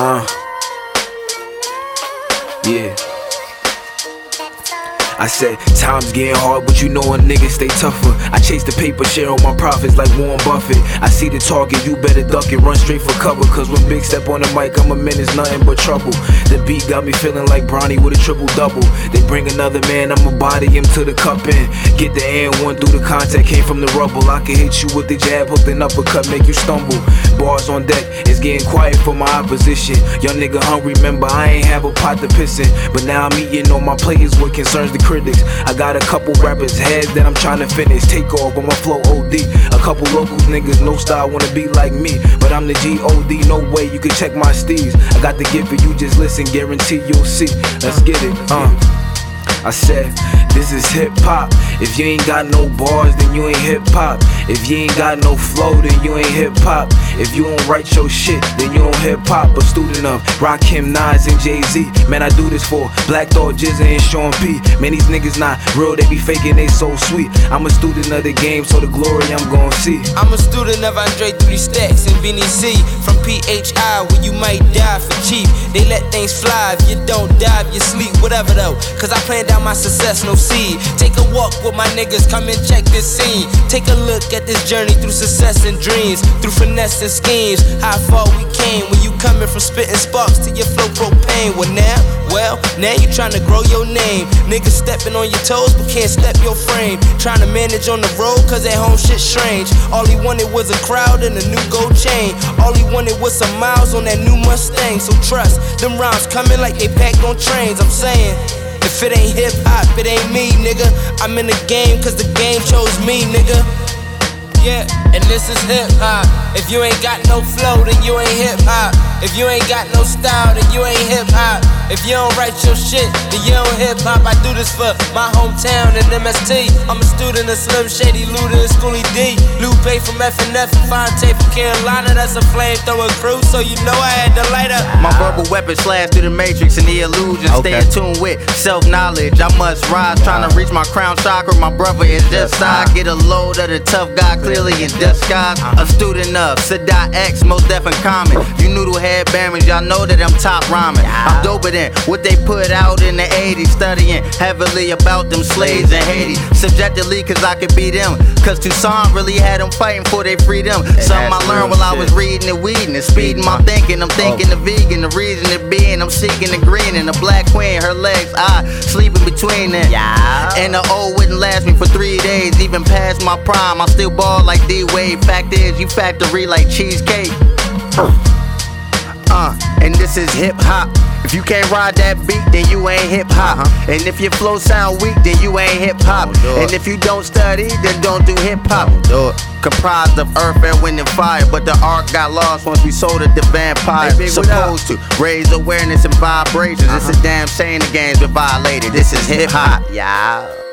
Uh. Yeah. I said, time's getting hard, but you know a nigga stay tougher. I chase the paper, share on my profits like Warren Buffett. I see the target, you better duck it, run straight for cover. Cause when Big step on the mic, I'm a menace, nothing but trouble. The beat got me feeling like Bronny with a triple double. They bring another man, I'ma body him to the cup and get the and one through the contact, came from the rubble. I can hit you with the jab, hook an uppercut, make you stumble. Bars on deck, it's getting quiet for my opposition. Young nigga hungry, remember I ain't have a pot to piss in. But now I'm eating all my players what concerns the critics. I got a couple rappers' heads that I'm trying to finish. Take off on my flow OD. A couple locals niggas, no style, wanna be like me. But I'm the G-O-D, no way you can check my steeds. I got the gift for you, just listen, guarantee you'll see. Let's get it, uh. I said, this is hip hop. If you ain't got no bars, then you ain't hip hop. If you ain't got no flow, then you ain't hip hop. If you don't write your shit, then you don't hip hop. A student of Rakim, Nas, and Jay Z. Man, I do this for Black Thought, GZA, and Sean P. Man, these niggas not real, they be faking, they so sweet. I'm a student of the game, so the glory I'm gon' see. I'm a student of Andre 3 Stacks and Vinny C. From PHI, where you might die for cheap. They let things fly, if you don't dive, you sleep, whatever though. Cause I planned out my success, no seed. Take a walk with my niggas, come and check this scene. Take a look at this journey through success and dreams, through finesse and schemes. How far we came when you coming from spitting sparks to your flow propane. Well, now, well, now you trying to grow your name. Niggas stepping on your toes, but can't step your frame. Trying to manage on the road, cause at home shit strange. All he wanted was a crowd and a new gold chain. All he wanted was some miles on that new Mustang. So trust, them rhymes coming like they packed on trains. I'm saying. If it ain't hip hop, it ain't me, nigga. I'm in the game cause the game chose me, nigga. Yeah, and this is hip hop. If you ain't got no flow, then you ain't hip hop. If you ain't got no style, then you ain't hip hop. If you don't write your shit, then you don't hip hop. I do this for my hometown and MST. I'm a student of Slim Shady, Luda, and Schoolly D. Lupe from FNF and Phonte from Carolina. That's a flamethrower crew, so you know I had to light up. My verbal weapon slash through the matrix and the illusion. Stay in tune with self knowledge. I must rise, trying to reach my crown chakra. My brother is just I get a load of the tough guy clearly in disguise. A student of Sadat X, Mos Def and common. You noodle head bandits, y'all know that I'm top rhyming. I'm doper than what they put out in the 80s. Studying heavily about them slaves in Haiti. Subjectively, cause I could beat them. Cause Toussaint really had them fighting for their freedom. Something I learned while I was reading and weeding and speeding my thinking. I'm thinking the vegan, the reason it being. I'm seeking the green and the black queen, her legs, I sleeping between them. Yeah. And the old wouldn't last me for three days, even past my prime. I still ball like D Wade. Fact is, you factory like cheesecake. Uh, and this is hip hop. If you can't ride that beat, then you ain't hip hop. And if your flow sound weak, then you ain't hip hop. Don't do it. And if you don't study, then don't do hip hop. Do. Comprised of earth and wind and fire, but the ark got lost once we sold it to vampires. Hey, big. Supposed to raise awareness and vibrations. It's a damn shame the games been violated. This is hip hop. Yeah.